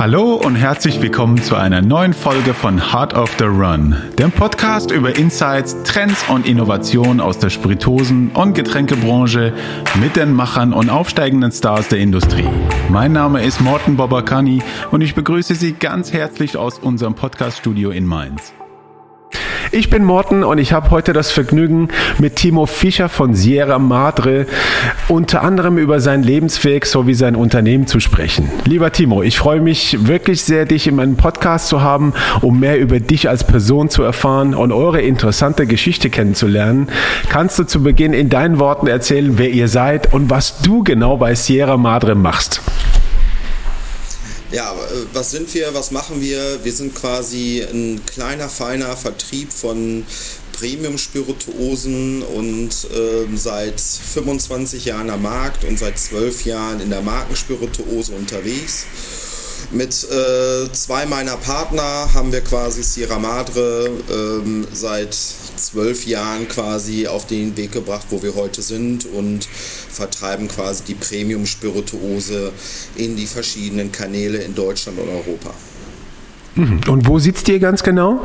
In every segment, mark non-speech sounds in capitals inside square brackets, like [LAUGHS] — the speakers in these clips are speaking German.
Hallo und herzlich willkommen zu einer neuen Folge von Heart of the Run, dem Podcast über Insights, Trends und Innovationen aus der Spiritosen- und Getränkebranche mit den Machern und aufsteigenden Stars der Industrie. Mein Name ist Morten Bobakani und ich begrüße Sie ganz herzlich aus unserem Podcaststudio in Mainz. Ich bin Morten und ich habe heute das Vergnügen, mit Timo Fischer von Sierra Madre unter anderem über seinen Lebensweg sowie sein Unternehmen zu sprechen. Lieber Timo, ich freue mich wirklich sehr, dich in meinem Podcast zu haben, um mehr über dich als Person zu erfahren und eure interessante Geschichte kennenzulernen. Kannst du zu Beginn in deinen Worten erzählen, wer ihr seid und was du genau bei Sierra Madre machst? Ja, äh, was sind wir, was machen wir? Wir sind quasi ein kleiner, feiner Vertrieb von Premium-Spirituosen und äh, seit 25 Jahren am Markt und seit 12 Jahren in der Markenspirituose unterwegs. Mit äh, zwei meiner Partner haben wir quasi Sierra Madre ähm, seit zwölf Jahren quasi auf den Weg gebracht, wo wir heute sind und vertreiben quasi die Premium-Spirituose in die verschiedenen Kanäle in Deutschland und Europa. Mhm. Und wo sitzt ihr ganz genau?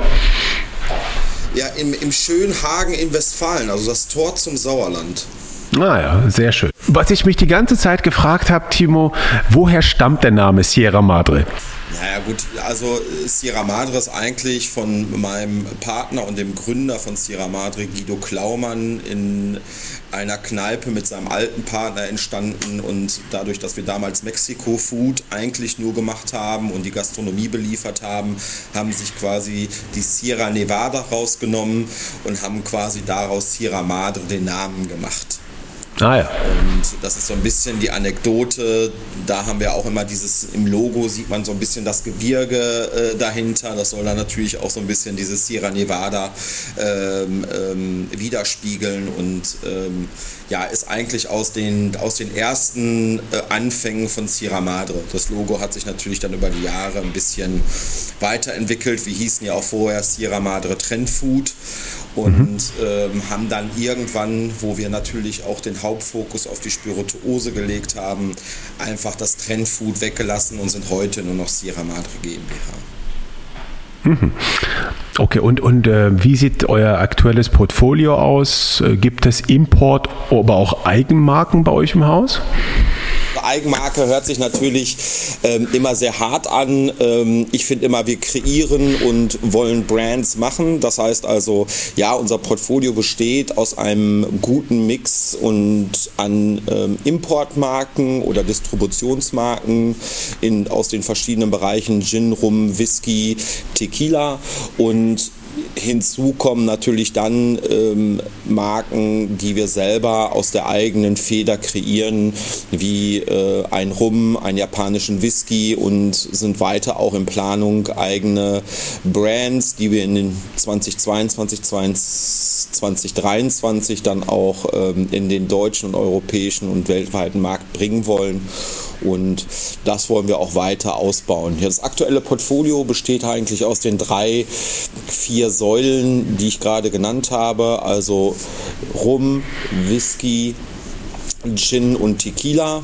Ja, im, im schönen Hagen in Westfalen, also das Tor zum Sauerland. Ah ja, sehr schön. Was ich mich die ganze Zeit gefragt habe, Timo, woher stammt der Name Sierra Madre? Naja gut, also Sierra Madre ist eigentlich von meinem Partner und dem Gründer von Sierra Madre, Guido Klaumann, in einer Kneipe mit seinem alten Partner entstanden und dadurch, dass wir damals Mexiko Food eigentlich nur gemacht haben und die Gastronomie beliefert haben, haben sich quasi die Sierra Nevada rausgenommen und haben quasi daraus Sierra Madre den Namen gemacht. Ah ja. Und das ist so ein bisschen die Anekdote. Da haben wir auch immer dieses, im Logo sieht man so ein bisschen das Gebirge äh, dahinter. Das soll dann natürlich auch so ein bisschen dieses Sierra Nevada ähm, ähm, widerspiegeln und ähm, ja, ist eigentlich aus den, aus den ersten äh, Anfängen von Sierra Madre. Das Logo hat sich natürlich dann über die Jahre ein bisschen weiterentwickelt. Wir hießen ja auch vorher Sierra Madre Trend Food und mhm. ähm, haben dann irgendwann, wo wir natürlich auch den Hauptfokus auf die Spirituose gelegt haben, einfach das Trendfood weggelassen und sind heute nur noch Sierra Madre GmbH. Mhm. Okay, und, und äh, wie sieht euer aktuelles Portfolio aus? Äh, gibt es Import, aber auch Eigenmarken bei euch im Haus? Eigenmarke hört sich natürlich ähm, immer sehr hart an. Ähm, ich finde immer, wir kreieren und wollen Brands machen. Das heißt also, ja, unser Portfolio besteht aus einem guten Mix und an ähm, Importmarken oder Distributionsmarken in, aus den verschiedenen Bereichen Gin, Rum, Whisky, Tequila und Hinzu kommen natürlich dann ähm, Marken, die wir selber aus der eigenen Feder kreieren, wie äh, ein Rum, einen japanischen Whisky und sind weiter auch in Planung eigene Brands, die wir in den 2022, 2023 dann auch ähm, in den deutschen und europäischen und weltweiten Markt bringen wollen. Und das wollen wir auch weiter ausbauen. Das aktuelle Portfolio besteht eigentlich aus den drei, vier Säulen, die ich gerade genannt habe. Also Rum, Whisky, Gin und Tequila.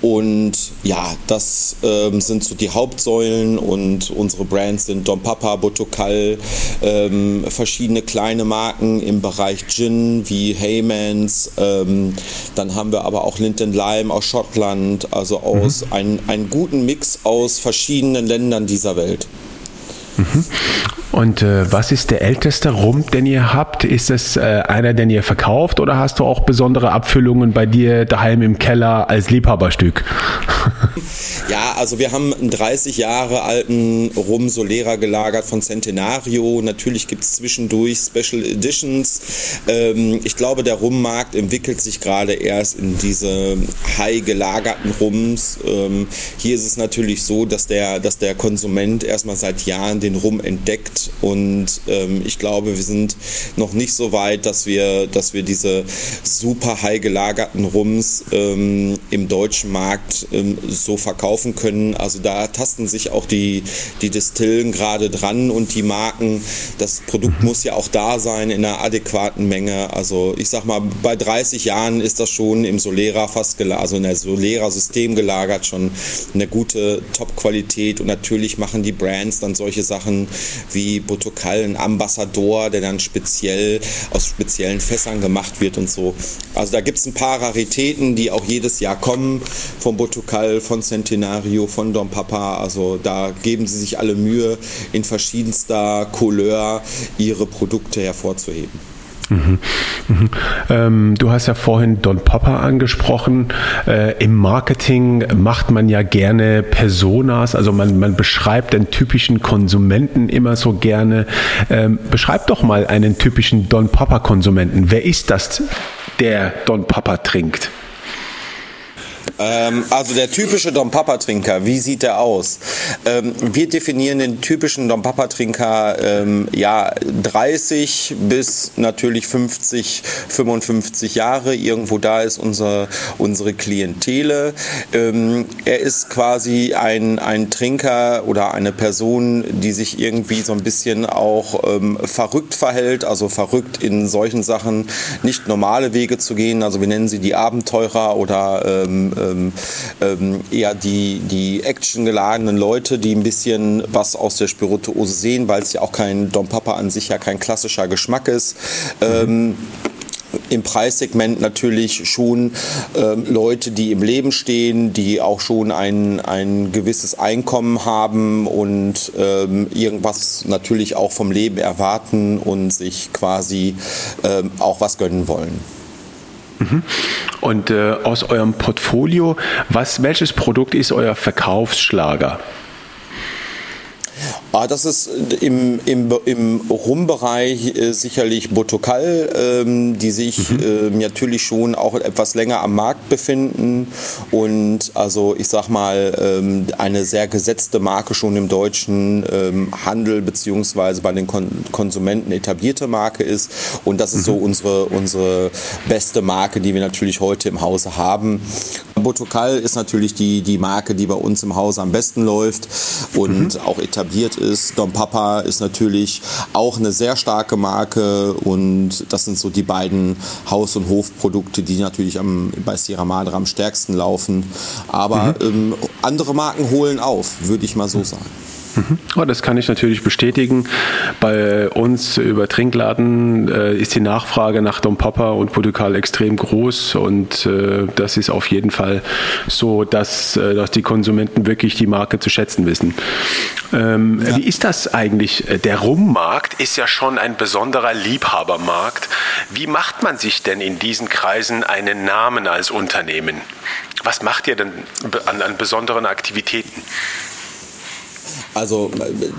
Und ja, das ähm, sind so die Hauptsäulen und unsere Brands sind Don Papa, Botocal, ähm, verschiedene kleine Marken im Bereich Gin wie Heymans. Ähm, dann haben wir aber auch Linden Lime aus Schottland, also aus mhm. einen guten Mix aus verschiedenen Ländern dieser Welt. Und äh, was ist der älteste Rum, den ihr habt? Ist es äh, einer, den ihr verkauft oder hast du auch besondere Abfüllungen bei dir daheim im Keller als Liebhaberstück? [LAUGHS] ja, also wir haben einen 30 Jahre alten Rum Solera gelagert von Centenario. Natürlich gibt es zwischendurch Special Editions. Ähm, ich glaube, der Rummarkt entwickelt sich gerade erst in diese high gelagerten Rums. Ähm, hier ist es natürlich so, dass der, dass der Konsument erstmal seit Jahren den den Rum entdeckt und ähm, ich glaube, wir sind noch nicht so weit, dass wir, dass wir diese super high gelagerten Rums ähm, im deutschen Markt ähm, so verkaufen können. Also da tasten sich auch die, die Distillen gerade dran und die Marken. Das Produkt muss ja auch da sein in einer adäquaten Menge. Also ich sag mal, bei 30 Jahren ist das schon im Solera fast gelagert, also in der Solera-System gelagert, schon eine gute Top-Qualität und natürlich machen die Brands dann solche Sachen wie Botokal, ein Ambassador, der dann speziell aus speziellen Fässern gemacht wird und so. Also da gibt es ein paar Raritäten, die auch jedes Jahr kommen, vom Botokal, von Centenario, von Dom Papa. Also da geben sie sich alle Mühe, in verschiedenster Couleur ihre Produkte hervorzuheben. Mhm. Mhm. Ähm, du hast ja vorhin Don Papa angesprochen. Äh, Im Marketing macht man ja gerne Personas, also man, man beschreibt den typischen Konsumenten immer so gerne. Ähm, beschreib doch mal einen typischen Don Papa Konsumenten. Wer ist das, der Don Papa trinkt? Ähm, also der typische Dom Papa Trinker, wie sieht der aus? Ähm, wir definieren den typischen Dom Papa Trinker ähm, ja 30 bis natürlich 50, 55 Jahre. Irgendwo da ist unsere, unsere Klientele. Ähm, er ist quasi ein, ein Trinker oder eine Person, die sich irgendwie so ein bisschen auch ähm, verrückt verhält, also verrückt in solchen Sachen nicht normale Wege zu gehen. Also wir nennen sie die Abenteurer oder ähm, ähm, ähm, eher die, die actiongeladenen Leute, die ein bisschen was aus der Spirituose sehen, weil es ja auch kein Dom Papa an sich ja kein klassischer Geschmack ist. Ähm, im Preissegment natürlich schon ähm, Leute, die im Leben stehen, die auch schon ein, ein gewisses Einkommen haben und ähm, irgendwas natürlich auch vom Leben erwarten und sich quasi ähm, auch was gönnen wollen. Mhm. Und äh, aus eurem Portfolio, was, welches Produkt ist euer Verkaufsschlager? Ah, das ist im, im, im Rumbereich äh, sicherlich Botokal, ähm, die sich mhm. äh, natürlich schon auch etwas länger am Markt befinden und also ich sag mal ähm, eine sehr gesetzte Marke schon im deutschen ähm, Handel beziehungsweise bei den Kon Konsumenten etablierte Marke ist und das ist mhm. so unsere, unsere beste Marke, die wir natürlich heute im Hause haben. Botokal ist natürlich die, die Marke, die bei uns im Hause am besten läuft und mhm. auch etabliert ist. Dom Papa ist natürlich auch eine sehr starke Marke und das sind so die beiden Haus- und Hofprodukte, die natürlich am, bei Sierra Madre am stärksten laufen. Aber mhm. ähm, andere Marken holen auf, würde ich mal so sagen. Mhm. Oh, das kann ich natürlich bestätigen. Bei uns über Trinkladen äh, ist die Nachfrage nach Dom Papa und Portugal extrem groß und äh, das ist auf jeden Fall so, dass, äh, dass die Konsumenten wirklich die Marke zu schätzen wissen. Ähm, ja. Wie ist das eigentlich? Der Rummarkt ist ja schon ein besonderer Liebhabermarkt. Wie macht man sich denn in diesen Kreisen einen Namen als Unternehmen? Was macht ihr denn an, an besonderen Aktivitäten? Also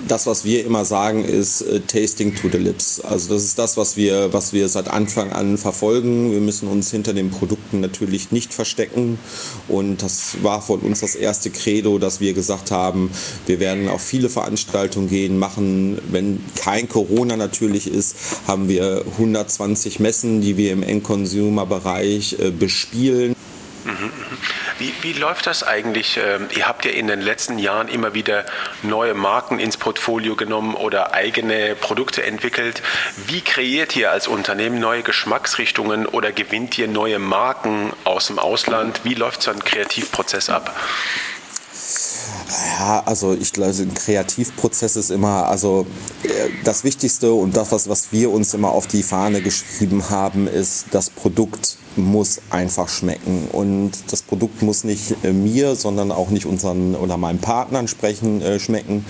das, was wir immer sagen, ist äh, Tasting to the Lips. Also das ist das, was wir, was wir seit Anfang an verfolgen. Wir müssen uns hinter den Produkten natürlich nicht verstecken. Und das war von uns das erste Credo, dass wir gesagt haben, wir werden auf viele Veranstaltungen gehen, machen, wenn kein Corona natürlich ist, haben wir 120 Messen, die wir im End-Consumer-Bereich äh, bespielen. Wie, wie läuft das eigentlich? Ähm, ihr habt ja in den letzten Jahren immer wieder neue Marken ins Portfolio genommen oder eigene Produkte entwickelt. Wie kreiert ihr als Unternehmen neue Geschmacksrichtungen oder gewinnt ihr neue Marken aus dem Ausland? Wie läuft so ein Kreativprozess ab? Ja, also ich glaube, ein Kreativprozess ist immer, also äh, das Wichtigste und das, was, was wir uns immer auf die Fahne geschrieben haben, ist, das Produkt muss einfach schmecken. Und das Produkt muss nicht äh, mir, sondern auch nicht unseren oder meinen Partnern sprechen, äh, schmecken,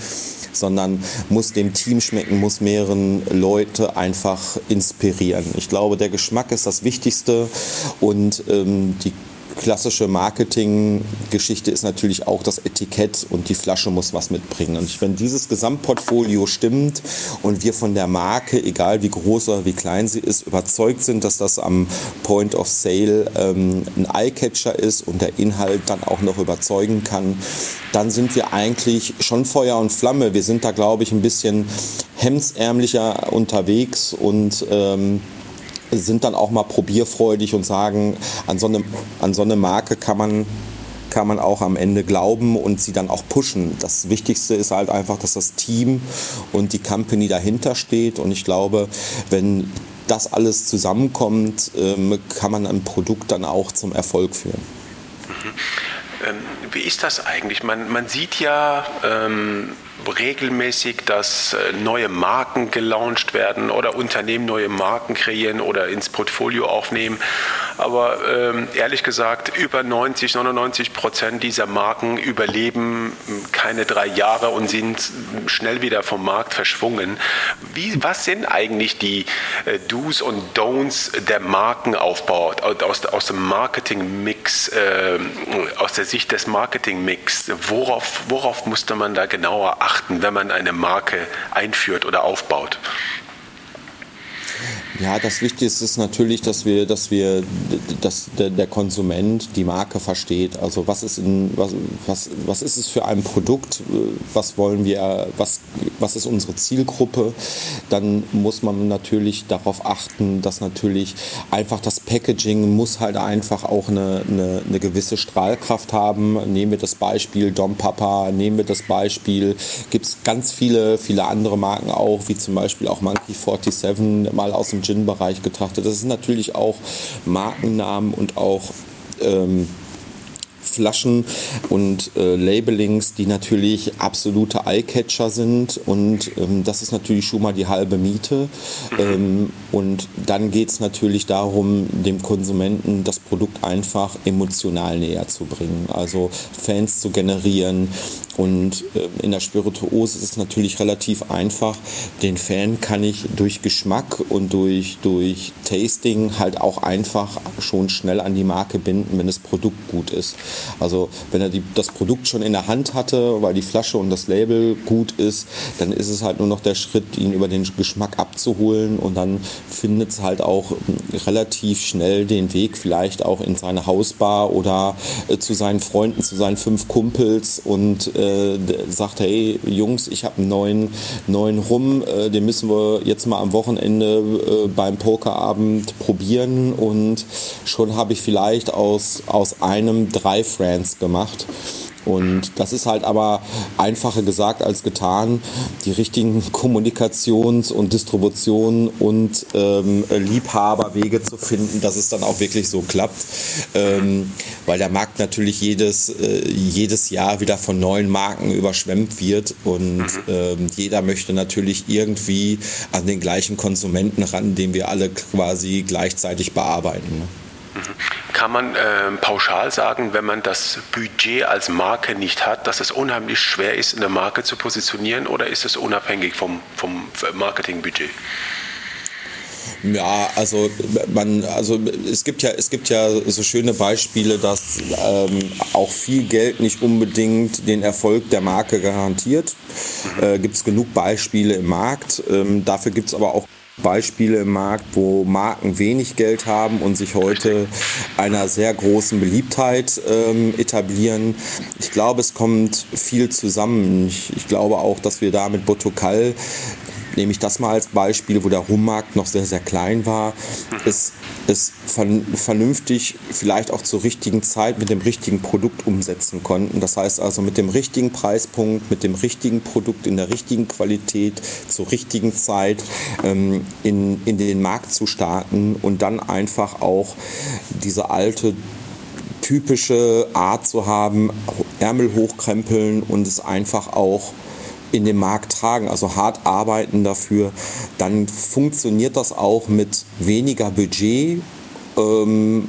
sondern muss dem Team schmecken, muss mehreren Leute einfach inspirieren. Ich glaube, der Geschmack ist das Wichtigste und ähm, die klassische Marketinggeschichte ist natürlich auch das Etikett und die Flasche muss was mitbringen. Und wenn dieses Gesamtportfolio stimmt und wir von der Marke, egal wie groß oder wie klein sie ist, überzeugt sind, dass das am Point of Sale ähm, ein Eyecatcher ist und der Inhalt dann auch noch überzeugen kann, dann sind wir eigentlich schon Feuer und Flamme. Wir sind da, glaube ich, ein bisschen hemsärmlicher unterwegs und ähm, sind dann auch mal probierfreudig und sagen, an so eine, an so eine Marke kann man kann man auch am Ende glauben und sie dann auch pushen. Das Wichtigste ist halt einfach, dass das Team und die Company dahinter steht. Und ich glaube, wenn das alles zusammenkommt, ähm, kann man ein Produkt dann auch zum Erfolg führen. Mhm. Ähm, wie ist das eigentlich? Man, man sieht ja ähm, regelmäßig, dass äh, neue Marken gelauncht werden oder Unternehmen neue Marken kreieren oder ins Portfolio aufnehmen. Aber ähm, ehrlich gesagt, über 90, 99 Prozent dieser Marken überleben keine drei Jahre und sind schnell wieder vom Markt verschwungen. Wie, was sind eigentlich die äh, Do's und Don'ts der Markenaufbau aus, aus dem Marketing-Mix, äh, aus der Sicht des Marketing-Mix? Worauf, worauf musste man da genauer achten, wenn man eine Marke einführt oder aufbaut? Ja, das Wichtigste ist natürlich, dass wir, dass wir, dass der, Konsument die Marke versteht. Also was ist in, was, was, was ist es für ein Produkt? Was wollen wir, was, was ist unsere Zielgruppe? Dann muss man natürlich darauf achten, dass natürlich einfach das Packaging muss halt einfach auch eine, eine, eine gewisse Strahlkraft haben. Nehmen wir das Beispiel Dom Papa, nehmen wir das Beispiel, gibt es ganz viele, viele andere Marken auch, wie zum Beispiel auch Monkey 47 mal aus dem Gin-Bereich getrachtet. Das sind natürlich auch Markennamen und auch ähm, Flaschen und äh, Labelings, die natürlich absolute Eyecatcher sind und ähm, das ist natürlich schon mal die halbe Miete. Ähm, und dann geht es natürlich darum, dem Konsumenten das Produkt einfach emotional näher zu bringen, also Fans zu generieren. Und äh, in der Spirituose ist es natürlich relativ einfach. Den Fan kann ich durch Geschmack und durch, durch Tasting halt auch einfach schon schnell an die Marke binden, wenn das Produkt gut ist. Also wenn er die, das Produkt schon in der Hand hatte, weil die Flasche und das Label gut ist, dann ist es halt nur noch der Schritt, ihn über den Geschmack abzuholen und dann findet es halt auch relativ schnell den Weg vielleicht auch in seine Hausbar oder äh, zu seinen Freunden, zu seinen fünf Kumpels und äh, sagt, hey Jungs, ich habe einen neuen, neuen Rum, äh, den müssen wir jetzt mal am Wochenende äh, beim Pokerabend probieren und schon habe ich vielleicht aus, aus einem drei Friends gemacht. Und das ist halt aber einfacher gesagt als getan, die richtigen [LAUGHS] Kommunikations- und Distribution- und ähm, Liebhaberwege zu finden, dass es dann auch wirklich so klappt. Ähm, weil der Markt natürlich jedes, äh, jedes Jahr wieder von neuen Marken überschwemmt wird und ähm, jeder möchte natürlich irgendwie an den gleichen Konsumenten ran, den wir alle quasi gleichzeitig bearbeiten. Ne? Kann man äh, pauschal sagen, wenn man das Budget als Marke nicht hat, dass es unheimlich schwer ist, eine Marke zu positionieren oder ist es unabhängig vom, vom Marketingbudget? Ja, also man, also es gibt ja, es gibt ja so schöne Beispiele, dass ähm, auch viel Geld nicht unbedingt den Erfolg der Marke garantiert. Äh, gibt es genug Beispiele im Markt. Ähm, dafür gibt es aber auch Beispiele im Markt, wo Marken wenig Geld haben und sich heute einer sehr großen Beliebtheit ähm, etablieren. Ich glaube, es kommt viel zusammen. Ich, ich glaube auch, dass wir da mit Botokal nehme ich das mal als Beispiel, wo der Rummarkt noch sehr, sehr klein war, ist es vernünftig vielleicht auch zur richtigen Zeit mit dem richtigen Produkt umsetzen konnten. Das heißt also mit dem richtigen Preispunkt, mit dem richtigen Produkt in der richtigen Qualität, zur richtigen Zeit ähm, in, in den Markt zu starten und dann einfach auch diese alte typische Art zu haben, Ärmel hochkrempeln und es einfach auch in den Markt tragen, also hart arbeiten dafür, dann funktioniert das auch mit weniger Budget. Ähm,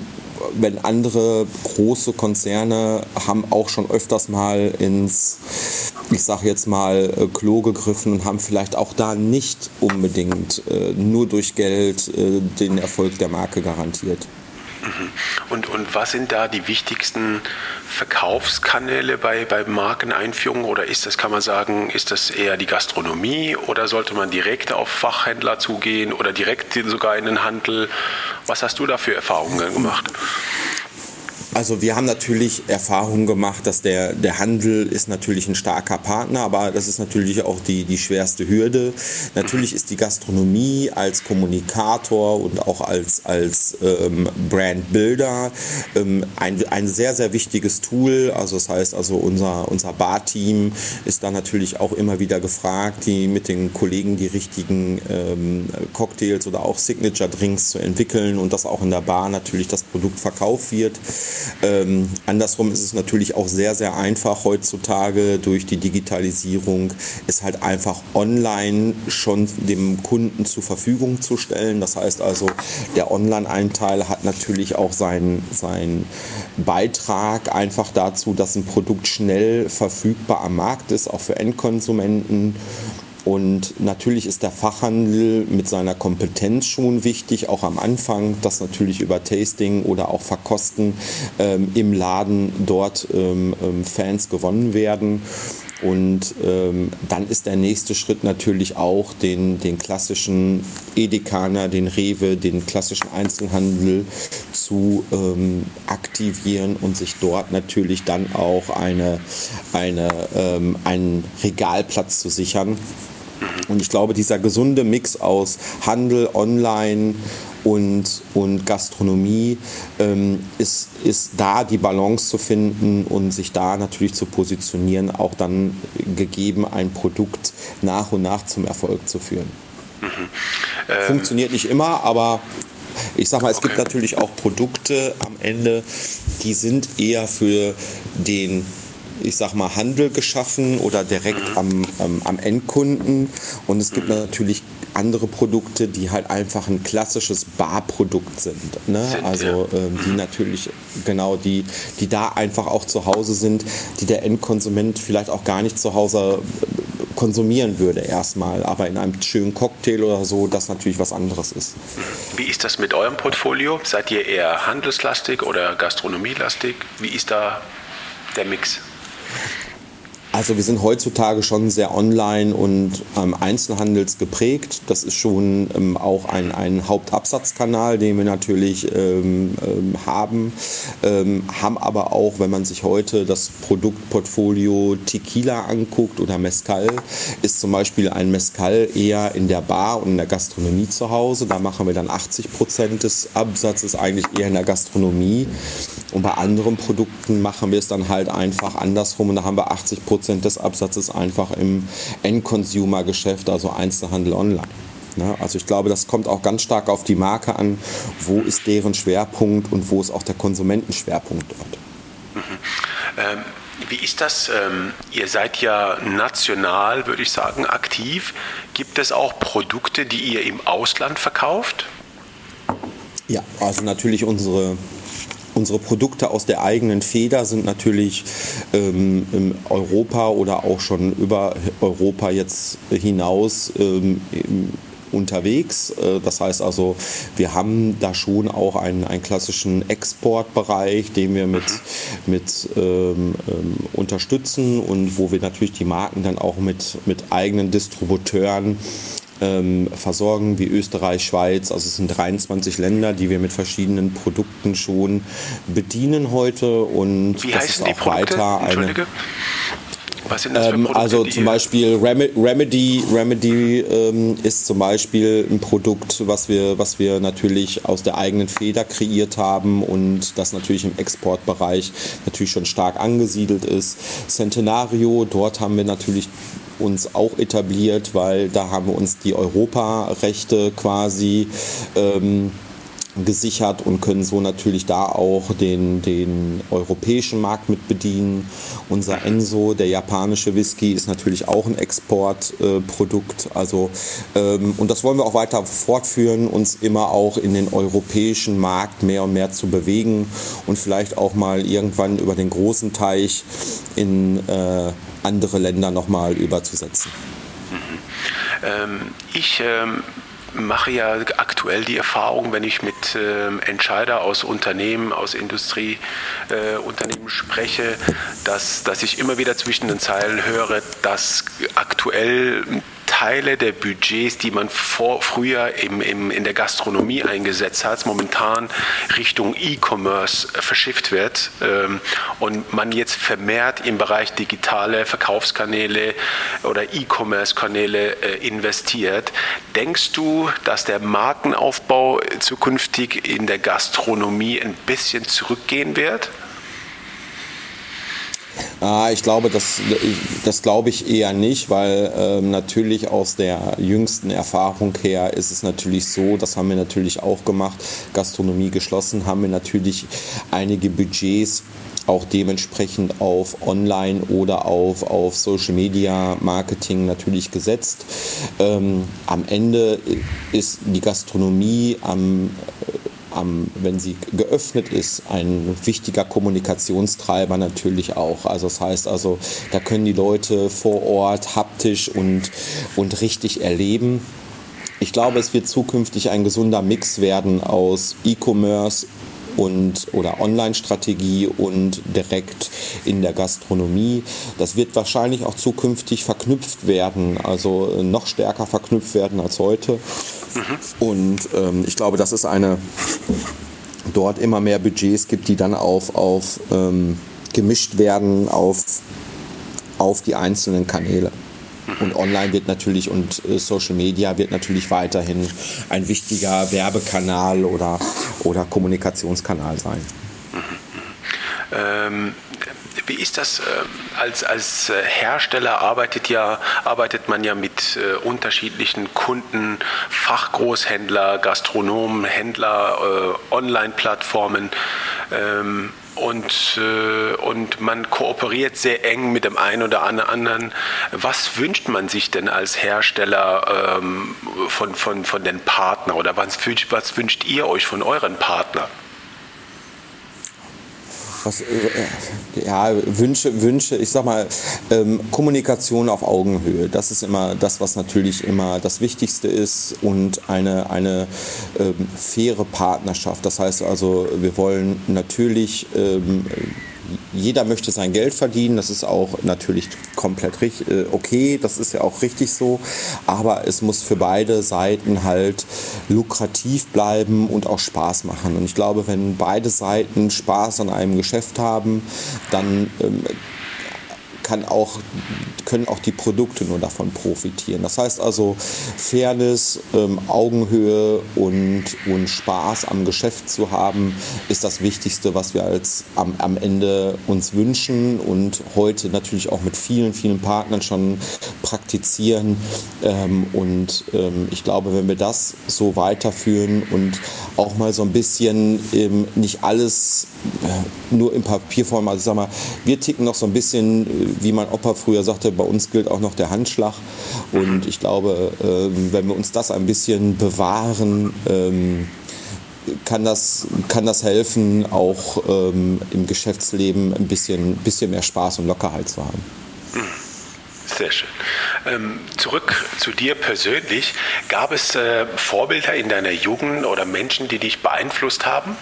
wenn andere große Konzerne haben auch schon öfters mal ins, ich sage jetzt mal, äh, Klo gegriffen und haben vielleicht auch da nicht unbedingt äh, nur durch Geld äh, den Erfolg der Marke garantiert. Mhm. Und, und was sind da die wichtigsten Verkaufskanäle bei, bei Markeneinführung? Oder ist das, kann man sagen, ist das eher die Gastronomie oder sollte man direkt auf Fachhändler zugehen oder direkt sogar in den Handel? Was hast du da für Erfahrungen gemacht? Also wir haben natürlich Erfahrungen gemacht, dass der, der Handel ist natürlich ein starker Partner, aber das ist natürlich auch die, die schwerste Hürde. Natürlich ist die Gastronomie als Kommunikator und auch als, als ähm, Brandbuilder ähm, ein, ein sehr, sehr wichtiges Tool. Also das heißt also unser, unser Bar-Team ist da natürlich auch immer wieder gefragt, die mit den Kollegen die richtigen ähm, Cocktails oder auch Signature-Drinks zu entwickeln und dass auch in der Bar natürlich das Produkt verkauft wird. Ähm, andersrum ist es natürlich auch sehr, sehr einfach heutzutage durch die Digitalisierung, es halt einfach online schon dem Kunden zur Verfügung zu stellen. Das heißt also, der Online-Einteil hat natürlich auch seinen, seinen Beitrag einfach dazu, dass ein Produkt schnell verfügbar am Markt ist, auch für Endkonsumenten. Und natürlich ist der Fachhandel mit seiner Kompetenz schon wichtig, auch am Anfang, dass natürlich über Tasting oder auch Verkosten ähm, im Laden dort ähm, ähm, Fans gewonnen werden. Und ähm, dann ist der nächste Schritt natürlich auch, den, den klassischen Edekaner, den Rewe, den klassischen Einzelhandel zu ähm, aktivieren und sich dort natürlich dann auch eine, eine, ähm, einen Regalplatz zu sichern. Und ich glaube, dieser gesunde Mix aus Handel, Online und, und Gastronomie ähm, ist, ist da die Balance zu finden und sich da natürlich zu positionieren, auch dann gegeben, ein Produkt nach und nach zum Erfolg zu führen. Mhm. Ähm, Funktioniert nicht immer, aber ich sag mal, es okay. gibt natürlich auch Produkte am Ende, die sind eher für den ich sag mal, Handel geschaffen oder direkt am, am, am Endkunden. Und es gibt natürlich andere Produkte, die halt einfach ein klassisches Barprodukt sind. Ne? sind also äh, die natürlich, genau, die, die da einfach auch zu Hause sind, die der Endkonsument vielleicht auch gar nicht zu Hause äh, konsumieren würde erstmal, aber in einem schönen Cocktail oder so, das natürlich was anderes ist. Wie ist das mit eurem Portfolio? Seid ihr eher handelslastig oder gastronomielastig? Wie ist da der Mix? Also wir sind heutzutage schon sehr online und ähm, Einzelhandels. Das ist schon ähm, auch ein, ein Hauptabsatzkanal, den wir natürlich ähm, ähm haben. Ähm, haben aber auch, wenn man sich heute das Produktportfolio Tequila anguckt oder Mezcal, ist zum Beispiel ein Mezcal eher in der Bar und in der Gastronomie zu Hause. Da machen wir dann 80 Prozent des Absatzes eigentlich eher in der Gastronomie. Und bei anderen Produkten machen wir es dann halt einfach andersrum und da haben wir 80 Prozent des Absatzes einfach im End-Consumer-Geschäft, also Einzelhandel online. Ne? Also ich glaube, das kommt auch ganz stark auf die Marke an, wo ist deren Schwerpunkt und wo ist auch der Konsumentenschwerpunkt dort. Mhm. Ähm, wie ist das? Ähm, ihr seid ja national, würde ich sagen, aktiv. Gibt es auch Produkte, die ihr im Ausland verkauft? Ja, also natürlich unsere Unsere Produkte aus der eigenen Feder sind natürlich ähm, in Europa oder auch schon über Europa jetzt hinaus ähm, unterwegs. Äh, das heißt also, wir haben da schon auch einen, einen klassischen Exportbereich, den wir mit, mit ähm, ähm, unterstützen und wo wir natürlich die Marken dann auch mit, mit eigenen Distributeuren ähm, versorgen, wie Österreich, Schweiz. Also es sind 23 Länder, die wir mit verschiedenen Produkten schon bedienen heute. Und wie das ist auch weiter eine. Was sind das für ähm, Produkte, also zum Beispiel Remedy, Remedy ähm, ist zum Beispiel ein Produkt, was wir, was wir natürlich aus der eigenen Feder kreiert haben und das natürlich im Exportbereich natürlich schon stark angesiedelt ist. Centenario, dort haben wir natürlich uns auch etabliert, weil da haben wir uns die Europarechte quasi ähm, gesichert und können so natürlich da auch den, den europäischen Markt mit bedienen. Unser Enso, der japanische Whisky, ist natürlich auch ein Exportprodukt. Äh, also, ähm, und das wollen wir auch weiter fortführen, uns immer auch in den europäischen Markt mehr und mehr zu bewegen und vielleicht auch mal irgendwann über den großen Teich in äh, andere Länder nochmal überzusetzen. Mhm. Ähm, ich ähm mache ja aktuell die Erfahrung, wenn ich mit ähm, Entscheider aus Unternehmen, aus Industrieunternehmen äh, spreche, dass, dass ich immer wieder zwischen den Zeilen höre, dass aktuell Teile der Budgets, die man vor, früher im, im, in der Gastronomie eingesetzt hat, momentan Richtung E-Commerce verschifft wird ähm, und man jetzt vermehrt im Bereich digitale Verkaufskanäle oder E-Commerce-Kanäle äh, investiert. Denkst du, dass der Markenaufbau zukünftig in der Gastronomie ein bisschen zurückgehen wird? Ah, ich glaube, das, das glaube ich eher nicht, weil ähm, natürlich aus der jüngsten Erfahrung her ist es natürlich so, das haben wir natürlich auch gemacht, Gastronomie geschlossen, haben wir natürlich einige Budgets auch dementsprechend auf Online oder auf, auf Social Media Marketing natürlich gesetzt. Ähm, am Ende ist die Gastronomie am am, wenn sie geöffnet ist, ein wichtiger Kommunikationstreiber natürlich auch. Also das heißt also, da können die Leute vor Ort haptisch und, und richtig erleben. Ich glaube, es wird zukünftig ein gesunder Mix werden aus E-Commerce, und oder Online-Strategie und direkt in der Gastronomie. Das wird wahrscheinlich auch zukünftig verknüpft werden, also noch stärker verknüpft werden als heute. Mhm. Und ähm, ich glaube, das ist eine dort immer mehr Budgets gibt, die dann auf, auf ähm, gemischt werden auf, auf die einzelnen Kanäle. Und online wird natürlich und äh, Social Media wird natürlich weiterhin ein wichtiger Werbekanal oder, oder Kommunikationskanal sein. Ähm, wie ist das äh, als, als äh, Hersteller arbeitet ja arbeitet man ja mit äh, unterschiedlichen Kunden, Fachgroßhändler, Gastronomen, Händler, äh, Online-Plattformen. Ähm, und, und man kooperiert sehr eng mit dem einen oder anderen. Was wünscht man sich denn als Hersteller ähm, von, von, von den Partnern oder was was wünscht ihr euch von euren Partnern? Was, äh, ja, Wünsche, Wünsche, ich sag mal, ähm, Kommunikation auf Augenhöhe, das ist immer das, was natürlich immer das Wichtigste ist und eine, eine ähm, faire Partnerschaft. Das heißt also, wir wollen natürlich ähm, jeder möchte sein Geld verdienen, das ist auch natürlich komplett äh, okay, das ist ja auch richtig so, aber es muss für beide Seiten halt lukrativ bleiben und auch Spaß machen. Und ich glaube, wenn beide Seiten Spaß an einem Geschäft haben, dann ähm, kann auch, können auch die Produkte nur davon profitieren. Das heißt also Fairness, ähm, Augenhöhe und, und Spaß am Geschäft zu haben, ist das Wichtigste, was wir als am, am Ende uns wünschen und heute natürlich auch mit vielen, vielen Partnern schon praktizieren. Ähm, und ähm, ich glaube, wenn wir das so weiterführen und auch mal so ein bisschen ähm, nicht alles äh, nur in Papierform, also ich sag mal, wir ticken noch so ein bisschen äh, wie mein Opa früher sagte, bei uns gilt auch noch der Handschlag. Und ich glaube, ähm, wenn wir uns das ein bisschen bewahren, ähm, kann das, kann das helfen, auch ähm, im Geschäftsleben ein bisschen, bisschen mehr Spaß und Lockerheit zu haben. Sehr schön. Ähm, zurück zu dir persönlich. Gab es äh, Vorbilder in deiner Jugend oder Menschen, die dich beeinflusst haben?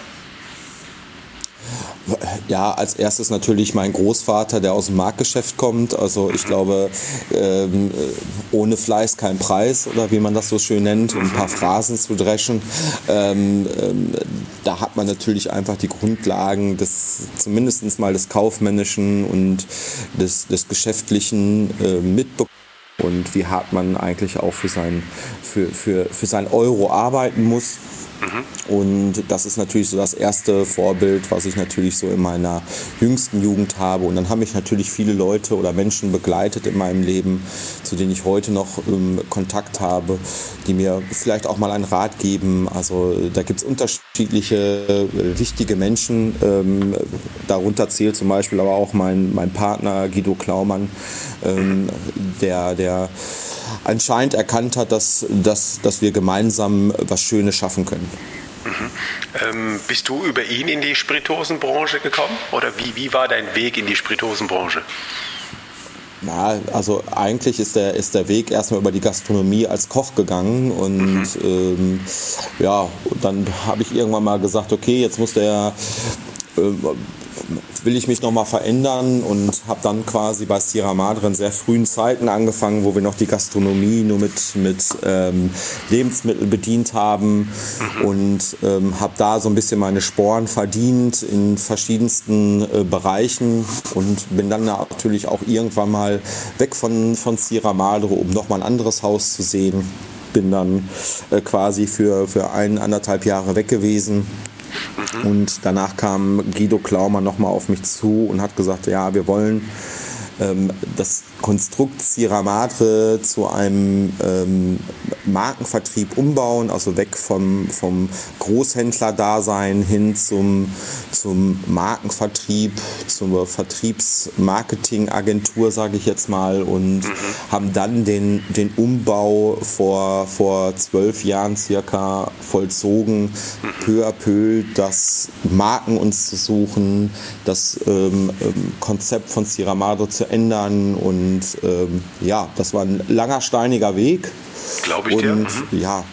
Ja, als erstes natürlich mein Großvater, der aus dem Marktgeschäft kommt. Also ich glaube, ähm, ohne Fleiß kein Preis oder wie man das so schön nennt, um ein paar Phrasen zu dreschen. Ähm, ähm, da hat man natürlich einfach die Grundlagen des, zumindest mal des Kaufmännischen und des, des Geschäftlichen äh, mitbekommen und wie hart man eigentlich auch für sein, für, für, für sein Euro arbeiten muss. Und das ist natürlich so das erste Vorbild, was ich natürlich so in meiner jüngsten Jugend habe. Und dann haben mich natürlich viele Leute oder Menschen begleitet in meinem Leben, zu denen ich heute noch ähm, Kontakt habe, die mir vielleicht auch mal einen Rat geben. Also da gibt es unterschiedliche äh, wichtige Menschen. Ähm, darunter zählt zum Beispiel aber auch mein, mein Partner Guido Klaumann, ähm, der, der anscheinend erkannt hat, dass, dass, dass wir gemeinsam was Schönes schaffen können. Mhm. Ähm, bist du über ihn in die Spiritosenbranche gekommen oder wie, wie war dein Weg in die Spiritosenbranche? Na, also eigentlich ist der, ist der Weg erstmal über die Gastronomie als Koch gegangen und mhm. ähm, ja, dann habe ich irgendwann mal gesagt, okay, jetzt muss der äh, will ich mich nochmal verändern und habe dann quasi bei Sierra Madre in sehr frühen Zeiten angefangen, wo wir noch die Gastronomie nur mit, mit ähm, Lebensmitteln bedient haben mhm. und ähm, habe da so ein bisschen meine Sporen verdient in verschiedensten äh, Bereichen und bin dann natürlich auch irgendwann mal weg von, von Sierra Madre, um nochmal ein anderes Haus zu sehen. Bin dann äh, quasi für, für ein, anderthalb Jahre weg gewesen Mhm. Und danach kam Guido Klaumer nochmal auf mich zu und hat gesagt, ja, wir wollen ähm, das Konstrukt Sierra Madre zu einem ähm, Markenvertrieb umbauen, also weg vom, vom Großhändler-Dasein hin zum, zum Markenvertrieb, zur Vertriebsmarketingagentur, sage ich jetzt mal, und mhm. haben dann den, den Umbau vor, vor zwölf Jahren circa vollzogen, mhm. peu à peu das Marken uns zu suchen, das ähm, ähm Konzept von Sierra Madre zu ändern und ähm, ja, das war ein langer, steiniger Weg. Glaube ich und, dir. Mhm. Ja,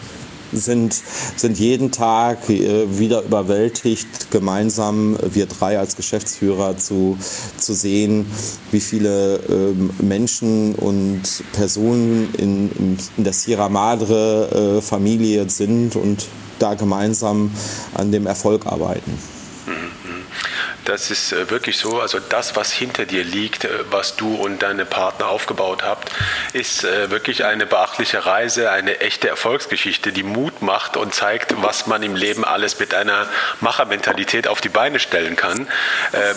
sind, sind jeden Tag äh, wieder überwältigt, gemeinsam äh, wir drei als Geschäftsführer zu, zu sehen, wie viele ähm, Menschen und Personen in, in, der Sierra Madre äh, Familie sind und da gemeinsam an dem Erfolg arbeiten. Das ist äh, wirklich so. Also das, was hinter dir liegt, äh, was du und deine Partner aufgebaut habt, ist äh, wirklich eine beachtliche Reise, eine echte Erfolgsgeschichte, die Mut macht und zeigt, was man im Leben alles mit einer Machermentalität auf die Beine stellen kann.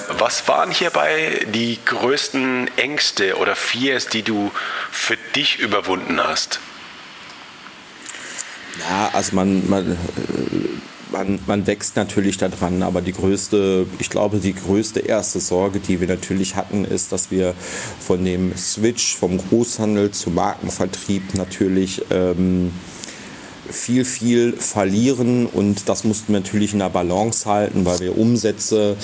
Was waren hierbei die größten Ängste oder Fears, die du für dich überwunden hast? Ja, also man, man man, man wächst natürlich daran, aber die größte, ich glaube, die größte erste Sorge, die wir natürlich hatten, ist, dass wir von dem Switch vom Großhandel zum Markenvertrieb natürlich ähm, viel, viel verlieren und das mussten wir natürlich in der Balance halten, weil wir Umsätze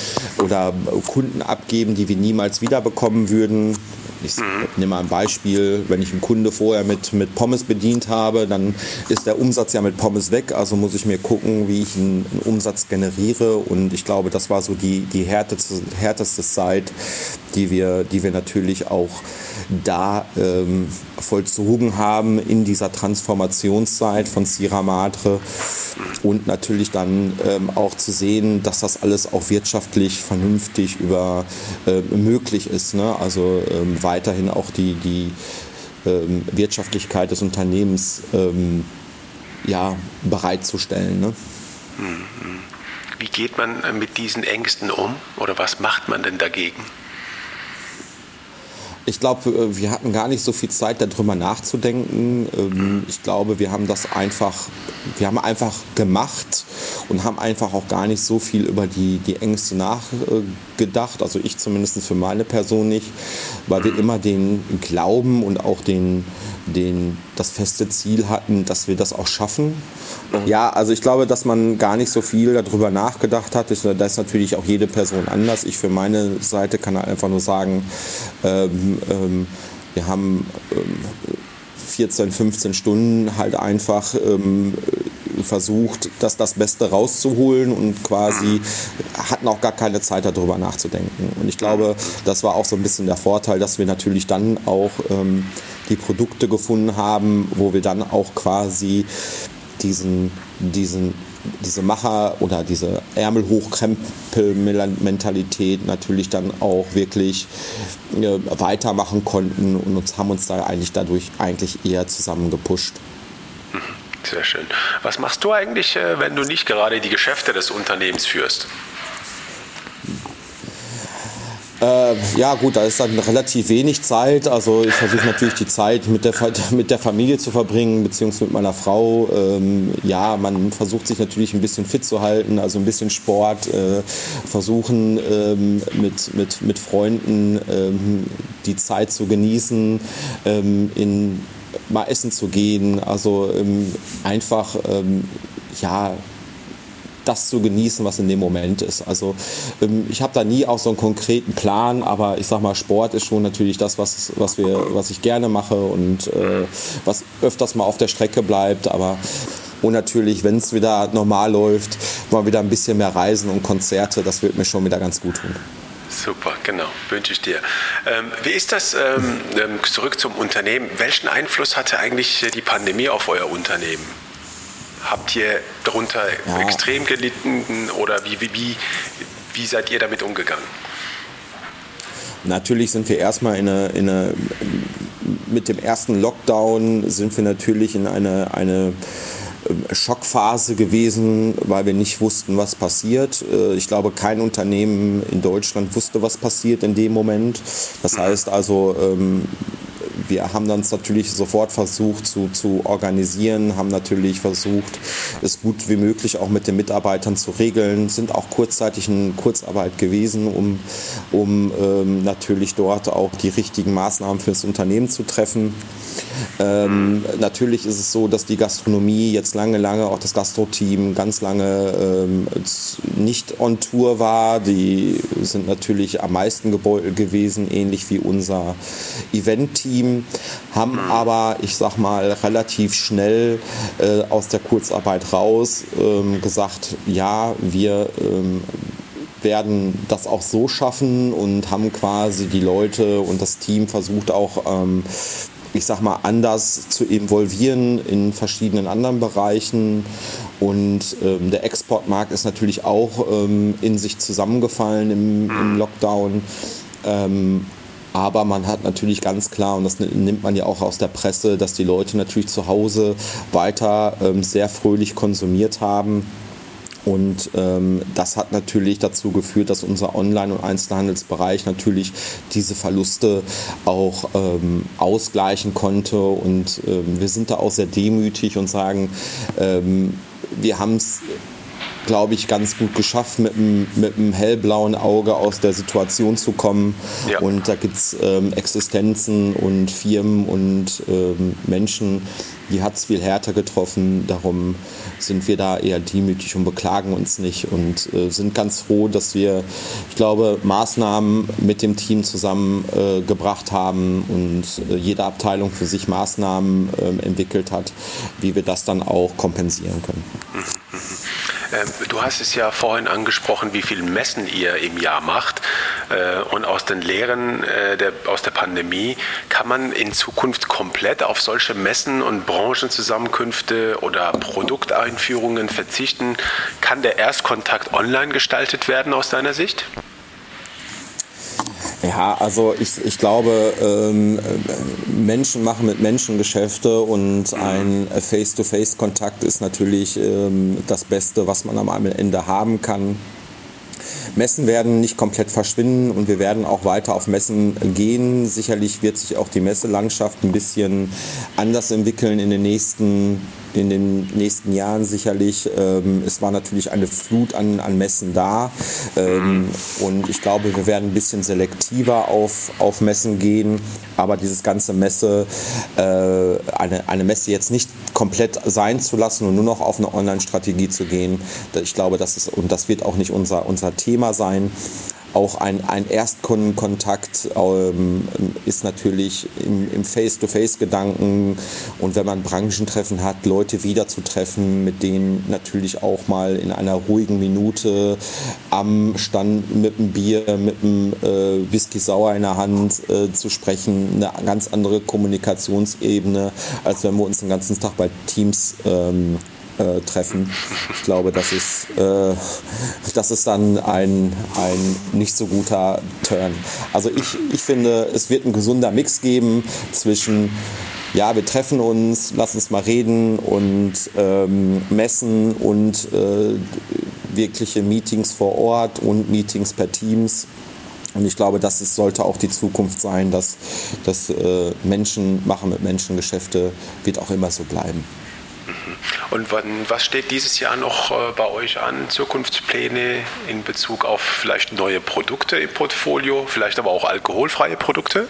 oder Kunden abgeben, die wir niemals wiederbekommen würden. Ich nehme mal ein Beispiel, wenn ich einen Kunde vorher mit, mit Pommes bedient habe, dann ist der Umsatz ja mit Pommes weg, also muss ich mir gucken, wie ich einen, einen Umsatz generiere. Und ich glaube, das war so die, die härteste, härteste Zeit, die wir, die wir natürlich auch da ähm, vollzogen haben in dieser Transformationszeit von Sierra Madre und natürlich dann ähm, auch zu sehen, dass das alles auch wirtschaftlich vernünftig über äh, möglich ist. Ne? Also ähm, weiterhin auch die, die ähm, Wirtschaftlichkeit des Unternehmens ähm, ja, bereitzustellen. Ne? Wie geht man mit diesen Ängsten um oder was macht man denn dagegen? Ich glaube, äh, wir hatten gar nicht so viel Zeit, darüber nachzudenken. Ähm, ich glaube, wir haben das einfach, wir haben einfach gemacht und haben einfach auch gar nicht so viel über die, die Ängste nachgedacht. Also ich zumindest für meine Person nicht, weil wir immer den Glauben und auch den, den, das feste Ziel hatten, dass wir das auch schaffen. Ja, also ich glaube, dass man gar nicht so viel darüber nachgedacht hat. Da ist natürlich auch jede Person anders. Ich für meine Seite kann einfach nur sagen, ähm, ähm, wir haben ähm, 14, 15 Stunden halt einfach ähm, versucht, das das Beste rauszuholen und quasi hatten auch gar keine Zeit darüber nachzudenken. Und ich glaube, das war auch so ein bisschen der Vorteil, dass wir natürlich dann auch ähm, die Produkte gefunden haben, wo wir dann auch quasi diesen, diesen, diese Macher oder diese Ärmelhochkrempel-Mentalität natürlich dann auch wirklich äh, weitermachen konnten und uns haben uns da eigentlich dadurch eigentlich eher zusammen gepusht. Sehr schön. Was machst du eigentlich, äh, wenn du nicht gerade die Geschäfte des Unternehmens führst? Äh, ja gut, da ist dann relativ wenig Zeit. Also ich versuche natürlich die Zeit mit der, [LAUGHS] mit der Familie zu verbringen, beziehungsweise mit meiner Frau. Ähm, ja, man versucht sich natürlich ein bisschen fit zu halten, also ein bisschen Sport, äh, versuchen ähm, mit, mit, mit Freunden ähm, die Zeit zu genießen, ähm, in, mal essen zu gehen. Also ähm, einfach, ähm, ja, das zu genießen, was in dem Moment ist. Also ähm, ich habe da nie auch so einen konkreten Plan, aber ich sag mal, Sport ist schon natürlich das, was, was, wir, was ich gerne mache und äh, was öfters mal auf der Strecke bleibt, aber und natürlich, wenn es wieder normal läuft, mal wieder ein bisschen mehr Reisen und Konzerte, das wird mir schon wieder ganz gut tun. Super, genau, wünsche ich dir. Ähm, wie ist das, ähm, ähm zurück zum Unternehmen, welchen Einfluss hatte eigentlich die Pandemie auf euer Unternehmen? Habt ihr darunter ja. extrem gelitten oder wie, wie, wie, wie seid ihr damit umgegangen? Natürlich sind wir erstmal in eine, in eine, mit dem ersten Lockdown sind wir natürlich in eine, eine Schockphase gewesen, weil wir nicht wussten, was passiert. Äh, ich glaube, kein Unternehmen in Deutschland wusste, was passiert in dem Moment. Das heißt also, ähm, wir haben dann natürlich sofort versucht zu, zu organisieren, haben natürlich versucht, es gut wie möglich auch mit den Mitarbeitern zu regeln, sind auch kurzzeitig in Kurzarbeit gewesen, um, um ähm, natürlich dort auch die richtigen Maßnahmen für das Unternehmen zu treffen. Ähm, natürlich ist es so, dass die Gastronomie jetzt lange, lange, auch das Gastro-Team ganz lange ähm, nicht on Tour war. Die sind natürlich am meisten gebeutelt gewesen, ähnlich wie unser Event-Team, haben aber, ich sag mal, relativ schnell äh, aus der Kurzarbeit raus ähm, gesagt, ja, wir ähm, werden das auch so schaffen und haben quasi die Leute und das Team versucht auch ähm, ich sag mal, anders zu involvieren in verschiedenen anderen Bereichen. Und ähm, der Exportmarkt ist natürlich auch ähm, in sich zusammengefallen im, im mhm. Lockdown. Ähm, aber man hat natürlich ganz klar, und das nimmt man ja auch aus der Presse, dass die Leute natürlich zu Hause weiter ähm, sehr fröhlich konsumiert haben und ähm, das hat natürlich dazu geführt, dass unser Online- und Einzelhandelsbereich natürlich diese Verluste auch ähm, ausgleichen konnte. Und ähm, wir sind da auch sehr demütig und sagen, ähm, wir haben es glaube ich, ganz gut geschafft, mit einem, mit einem hellblauen Auge aus der Situation zu kommen. Ja. Und da gibt es ähm, Existenzen und Firmen und ähm, Menschen, die hat es viel härter getroffen. Darum sind wir da eher demütig und beklagen uns nicht und äh, sind ganz froh, dass wir, ich glaube, Maßnahmen mit dem Team zusammen äh, haben und äh, jede Abteilung für sich Maßnahmen ähm, entwickelt hat, wie wir das dann auch kompensieren können. Ähm, du hast es ja vorhin angesprochen, wie viele Messen ihr im Jahr macht. Äh, und aus den Lehren äh, der, aus der Pandemie kann man in Zukunft komplett auf solche Messen und Branchenzusammenkünfte oder Produkteinführungen verzichten. Kann der Erstkontakt online gestaltet werden aus deiner Sicht? Ja, also ich, ich glaube, ähm, Menschen machen mit Menschen Geschäfte und ein Face-to-Face-Kontakt ist natürlich ähm, das Beste, was man am Ende haben kann. Messen werden nicht komplett verschwinden und wir werden auch weiter auf Messen gehen. Sicherlich wird sich auch die Messelandschaft ein bisschen anders entwickeln in den nächsten in den nächsten Jahren sicherlich. Ähm, es war natürlich eine Flut an, an Messen da ähm, und ich glaube, wir werden ein bisschen selektiver auf, auf Messen gehen, aber dieses ganze Messe, äh, eine, eine Messe jetzt nicht komplett sein zu lassen und nur noch auf eine Online-Strategie zu gehen, ich glaube, das ist und das wird auch nicht unser, unser Thema sein. Auch ein, ein Erstkundenkontakt ähm, ist natürlich im, im Face-to-Face-Gedanken. Und wenn man Branchentreffen hat, Leute wiederzutreffen, mit denen natürlich auch mal in einer ruhigen Minute am Stand mit einem Bier, mit einem äh, Whisky Sauer in der Hand äh, zu sprechen, eine ganz andere Kommunikationsebene, als wenn wir uns den ganzen Tag bei Teams ähm, äh, treffen. Ich glaube, das ist, äh, das ist dann ein, ein nicht so guter Turn. Also ich, ich finde, es wird ein gesunder Mix geben zwischen ja, wir treffen uns, lass uns mal reden und ähm, messen und äh, wirkliche Meetings vor Ort und Meetings per Teams. Und ich glaube, das ist, sollte auch die Zukunft sein, dass, dass äh, Menschen machen mit Menschen Geschäfte, wird auch immer so bleiben. Und was steht dieses Jahr noch äh, bei euch an? Zukunftspläne in Bezug auf vielleicht neue Produkte im Portfolio, vielleicht aber auch alkoholfreie Produkte?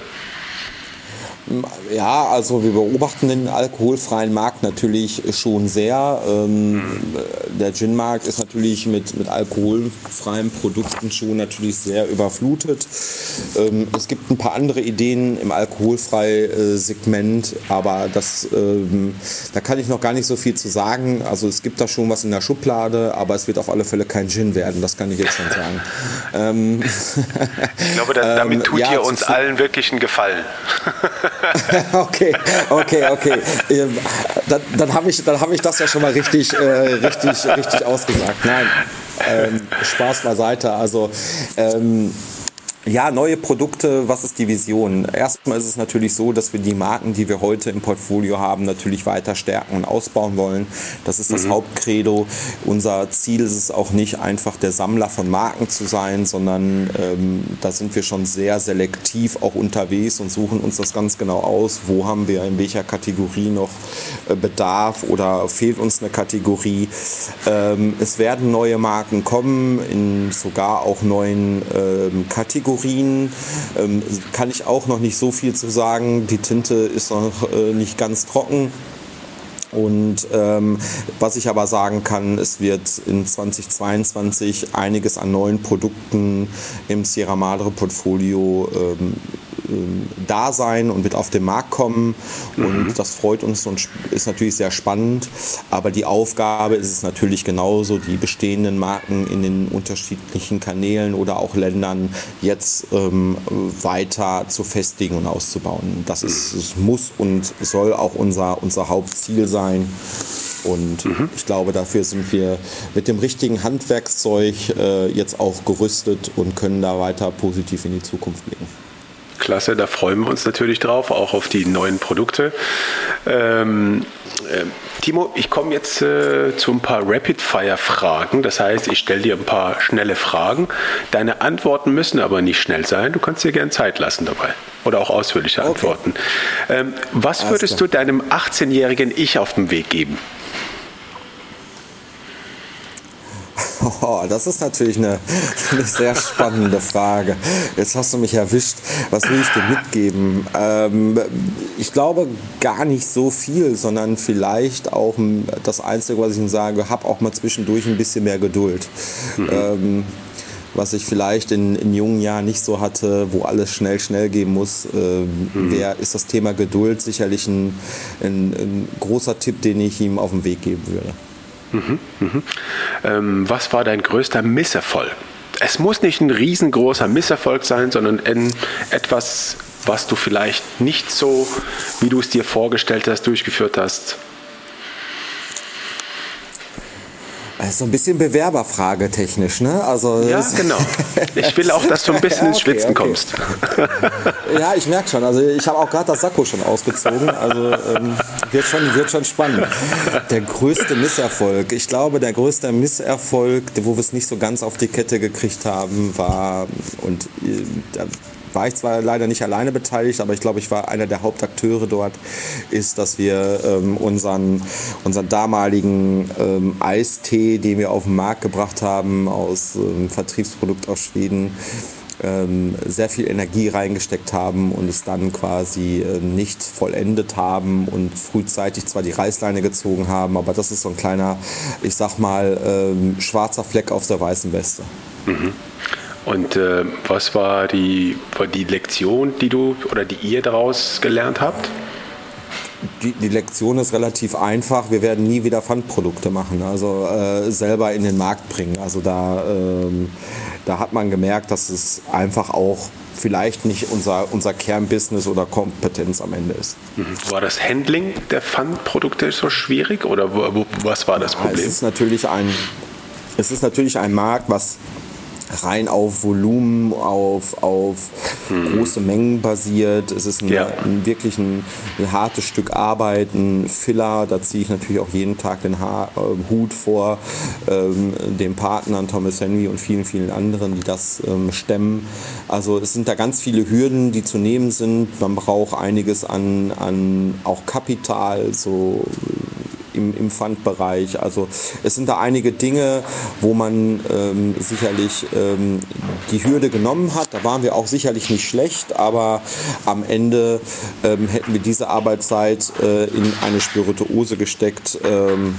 Ja, also wir beobachten den alkoholfreien Markt natürlich schon sehr. Ähm, der Gin-Markt ist natürlich mit, mit alkoholfreien Produkten schon natürlich sehr überflutet. Ähm, es gibt ein paar andere Ideen im alkoholfreien Segment, aber das, ähm, da kann ich noch gar nicht so viel zu sagen. Also es gibt da schon was in der Schublade, aber es wird auf alle Fälle kein Gin werden, das kann ich jetzt schon sagen. [LAUGHS] Ich glaube, da, damit [LAUGHS] tut ja, ihr uns allen wirklich einen Gefallen. [LAUGHS] [LAUGHS] okay, okay, okay. Ähm, dann, dann habe ich, hab ich das ja schon mal richtig, äh, richtig, richtig ausgesagt. Nein, ähm, Spaß beiseite. Also ähm, ja, neue Produkte, was ist die Vision? Erstmal ist es natürlich so, dass wir die Marken, die wir heute im Portfolio haben, natürlich weiter stärken und ausbauen wollen. Das ist das mhm. Hauptcredo. Unser Ziel ist es auch nicht einfach der Sammler von Marken zu sein, sondern ähm, da sind wir schon sehr selektiv auch unterwegs und suchen uns das ganz genau aus. Wo haben wir in welcher Kategorie noch äh, Bedarf oder fehlt uns eine Kategorie? Ähm, es werden neue Marken kommen in sogar auch neuen ähm, Kategorien. Kategorien ähm, kann ich auch noch nicht so viel zu sagen. Die Tinte ist noch äh, nicht ganz trocken. Und ähm, was ich aber sagen kann, es wird in 2022 einiges an neuen Produkten im Sierra Madre Portfolio ähm, ähm, da sein und wird auf den Markt kommen. Und mhm. das freut uns und ist natürlich sehr spannend. Aber die Aufgabe ist es natürlich genauso, die bestehenden Marken in den unterschiedlichen Kanälen oder auch Ländern jetzt ähm, weiter zu festigen und auszubauen. Das ist, es muss und soll auch unser, unser Hauptziel sein. Und mhm. ich glaube, dafür sind wir mit dem richtigen Handwerkszeug äh, jetzt auch gerüstet und können da weiter positiv in die Zukunft blicken. Klasse, da freuen wir uns natürlich drauf, auch auf die neuen Produkte. Ähm, äh, Timo, ich komme jetzt äh, zu ein paar Rapid-Fire-Fragen. Das heißt, ich stelle dir ein paar schnelle Fragen. Deine Antworten müssen aber nicht schnell sein. Du kannst dir gerne Zeit lassen dabei. Oder auch ausführliche okay. Antworten. Ähm, was würdest du deinem 18-jährigen Ich auf den Weg geben? Oh, das ist natürlich eine, eine, sehr spannende Frage. Jetzt hast du mich erwischt. Was will ich dir mitgeben? Ähm, ich glaube gar nicht so viel, sondern vielleicht auch das Einzige, was ich Ihnen sage, hab auch mal zwischendurch ein bisschen mehr Geduld. Mhm. Ähm, was ich vielleicht in, in, jungen Jahren nicht so hatte, wo alles schnell, schnell gehen muss, äh, mhm. wär, ist das Thema Geduld sicherlich ein, ein, ein großer Tipp, den ich ihm auf den Weg geben würde. Mhm, mhm. Ähm, was war dein größter Misserfolg? Es muss nicht ein riesengroßer Misserfolg sein, sondern etwas, was du vielleicht nicht so, wie du es dir vorgestellt hast, durchgeführt hast. Also ein bisschen Bewerberfrage technisch, ne? Also ja, genau. Ich will auch, dass du ein bisschen [LAUGHS] ins Schwitzen okay. kommst. [LAUGHS] Ja, ich merke schon. Also ich habe auch gerade das Sakko schon ausgezogen. Also ähm, wird, schon, wird schon spannend. Der größte Misserfolg. Ich glaube, der größte Misserfolg, wo wir es nicht so ganz auf die Kette gekriegt haben, war, und äh, war ich zwar leider nicht alleine beteiligt, aber ich glaube, ich war einer der Hauptakteure dort, ist, dass wir ähm, unseren, unseren damaligen ähm, Eistee, den wir auf den Markt gebracht haben, aus ähm, Vertriebsprodukt aus Schweden, ähm, sehr viel Energie reingesteckt haben und es dann quasi äh, nicht vollendet haben und frühzeitig zwar die Reißleine gezogen haben, aber das ist so ein kleiner, ich sag mal, ähm, schwarzer Fleck auf der weißen Weste. Mhm. Und äh, was war die, war die Lektion, die du oder die ihr daraus gelernt habt? Die, die, Lektion ist relativ einfach. Wir werden nie wieder Pfandprodukte machen, also äh, selber in den Markt bringen. Also da, ähm, da hat man gemerkt, dass es einfach auch vielleicht nicht unser, unser Kernbusiness oder Kompetenz am Ende ist. Mhm. War das Handling der Pfandprodukte so schwierig oder wo, wo, was war das Problem? Es ist natürlich ein, es ist natürlich ein Markt, was rein auf Volumen, auf, auf mhm. große Mengen basiert. Es ist ein, ja. ein wirklich ein, ein, hartes Stück Arbeit, ein Filler. Da ziehe ich natürlich auch jeden Tag den ha äh, Hut vor ähm, den Partnern Thomas Henry und vielen, vielen anderen, die das ähm, stemmen. Also es sind da ganz viele Hürden, die zu nehmen sind. Man braucht einiges an, an auch Kapital, so im, im Pfandbereich. Also es sind da einige Dinge, wo man ähm, sicherlich ähm, die Hürde genommen hat. Da waren wir auch sicherlich nicht schlecht, aber am Ende ähm, hätten wir diese Arbeitszeit äh, in eine Spirituose gesteckt, ähm,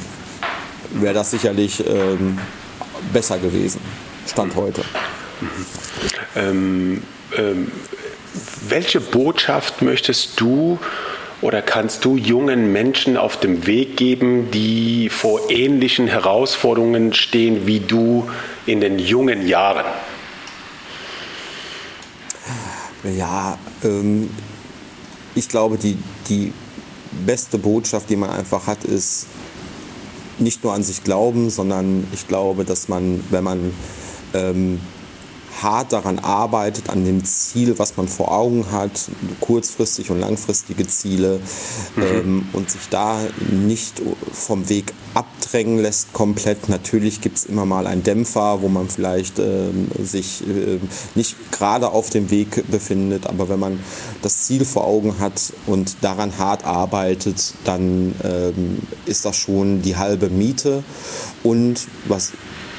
wäre das sicherlich ähm, besser gewesen. Stand heute. Ähm, welche Botschaft möchtest du oder kannst du jungen Menschen auf dem Weg geben, die vor ähnlichen Herausforderungen stehen wie du in den jungen Jahren? Ja, ähm, ich glaube, die, die beste Botschaft, die man einfach hat, ist nicht nur an sich glauben, sondern ich glaube, dass man, wenn man ähm, hart daran arbeitet, an dem Ziel, was man vor Augen hat, kurzfristig und langfristige Ziele mhm. ähm, und sich da nicht vom Weg abdrängen lässt komplett. Natürlich gibt es immer mal einen Dämpfer, wo man vielleicht ähm, sich äh, nicht gerade auf dem Weg befindet, aber wenn man das Ziel vor Augen hat und daran hart arbeitet, dann ähm, ist das schon die halbe Miete. Und was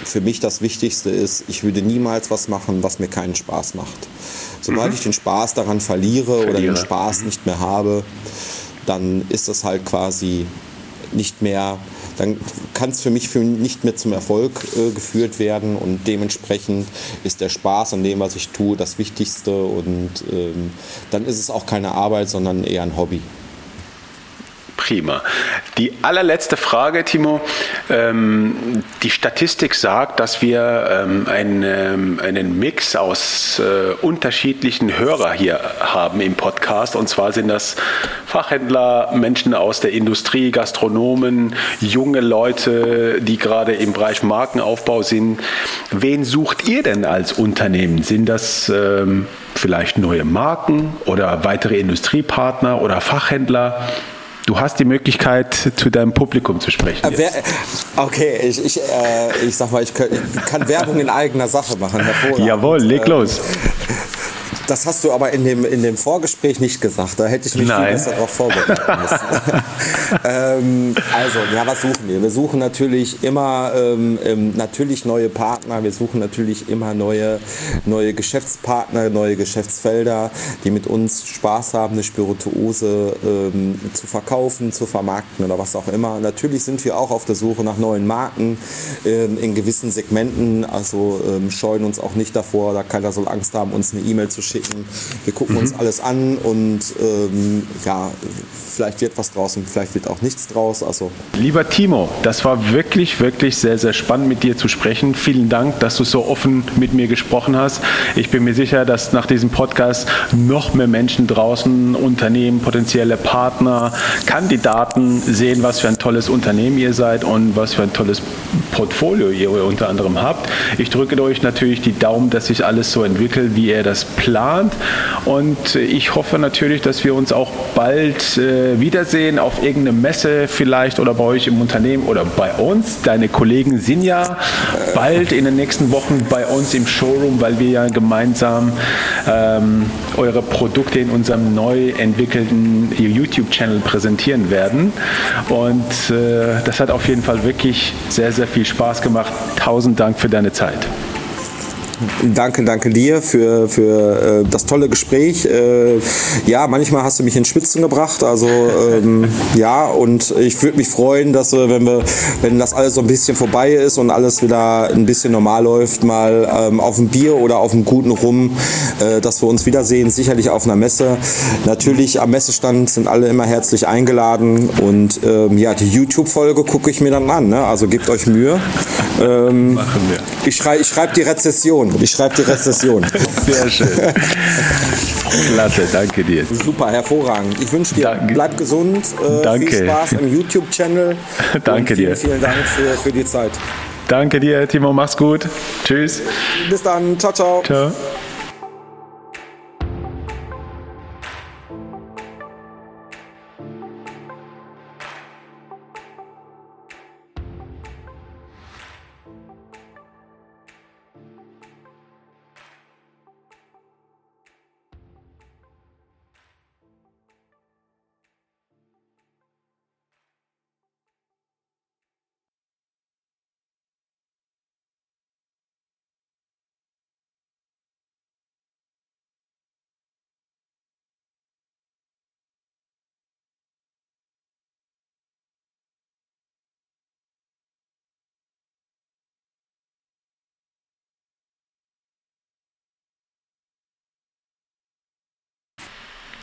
für mich das Wichtigste ist, ich würde niemals was machen, was mir keinen Spaß macht. Sobald mhm. ich den Spaß daran verliere, verliere. oder den Spaß mhm. nicht mehr habe, dann ist das halt quasi nicht mehr, dann kann es für mich für nicht mehr zum Erfolg äh, geführt werden und dementsprechend ist der Spaß an dem, was ich tue, das Wichtigste und ähm, dann ist es auch keine Arbeit, sondern eher ein Hobby. Prima. Die allerletzte Frage, Timo. Ähm, die Statistik sagt, dass wir ähm, einen, ähm, einen Mix aus äh, unterschiedlichen Hörern hier haben im Podcast. Und zwar sind das Fachhändler, Menschen aus der Industrie, Gastronomen, junge Leute, die gerade im Bereich Markenaufbau sind. Wen sucht ihr denn als Unternehmen? Sind das ähm, vielleicht neue Marken oder weitere Industriepartner oder Fachhändler? Du hast die Möglichkeit, zu deinem Publikum zu sprechen. Äh, wer, okay, ich, ich, äh, ich sag mal, ich, kann, ich kann Werbung in eigener Sache machen. Jawohl, leg äh, los. Das hast du aber in dem, in dem Vorgespräch nicht gesagt. Da hätte ich mich Nein. viel besser darauf vorbereiten [LAUGHS] müssen. [LAUGHS] ähm, also, ja, was suchen wir? Wir suchen natürlich immer ähm, ähm, natürlich neue Partner. Wir suchen natürlich immer neue, neue Geschäftspartner, neue Geschäftsfelder, die mit uns Spaß haben, eine Spirituose ähm, zu verkaufen, zu vermarkten oder was auch immer. Natürlich sind wir auch auf der Suche nach neuen Marken ähm, in gewissen Segmenten. Also ähm, scheuen uns auch nicht davor, da keiner soll Angst haben, uns eine E-Mail zu schicken schicken. Wir gucken mhm. uns alles an und ähm, ja, vielleicht wird was draus und vielleicht wird auch nichts draus. Also. Lieber Timo, das war wirklich, wirklich sehr, sehr spannend mit dir zu sprechen. Vielen Dank, dass du so offen mit mir gesprochen hast. Ich bin mir sicher, dass nach diesem Podcast noch mehr Menschen draußen, Unternehmen, potenzielle Partner, Kandidaten sehen, was für ein tolles Unternehmen ihr seid und was für ein tolles Portfolio ihr unter anderem habt. Ich drücke euch natürlich die Daumen, dass sich alles so entwickelt, wie ihr das plant geplant. Und ich hoffe natürlich, dass wir uns auch bald äh, wiedersehen auf irgendeine Messe vielleicht oder bei euch im Unternehmen oder bei uns. Deine Kollegen sind ja bald in den nächsten Wochen bei uns im Showroom, weil wir ja gemeinsam ähm, eure Produkte in unserem neu entwickelten YouTube-Channel präsentieren werden. Und äh, das hat auf jeden Fall wirklich sehr, sehr viel Spaß gemacht. Tausend Dank für deine Zeit. Danke, danke dir für, für äh, das tolle Gespräch. Äh, ja, manchmal hast du mich in Spitzen gebracht. Also ähm, [LAUGHS] ja, und ich würde mich freuen, dass wir, wenn wir, wenn das alles so ein bisschen vorbei ist und alles wieder ein bisschen normal läuft, mal ähm, auf ein Bier oder auf einem guten Rum, äh, dass wir uns wiedersehen. Sicherlich auf einer Messe. Natürlich am Messestand sind alle immer herzlich eingeladen und ähm, ja, die YouTube-Folge gucke ich mir dann an. Ne? Also gebt euch Mühe. [LAUGHS] Ähm, Machen wir. Ich schreibe ich schreib die Rezession. Ich schreibe die Rezession. [LAUGHS] Sehr schön. Klasse, danke dir. Super, hervorragend. Ich wünsche dir, danke. bleib gesund. Äh, danke. Viel Spaß im YouTube-Channel. [LAUGHS] Danke vielen, dir. Vielen Dank für, für die Zeit. Danke dir, Timo. Mach's gut. Tschüss. Bis dann. Ciao, ciao. Ciao.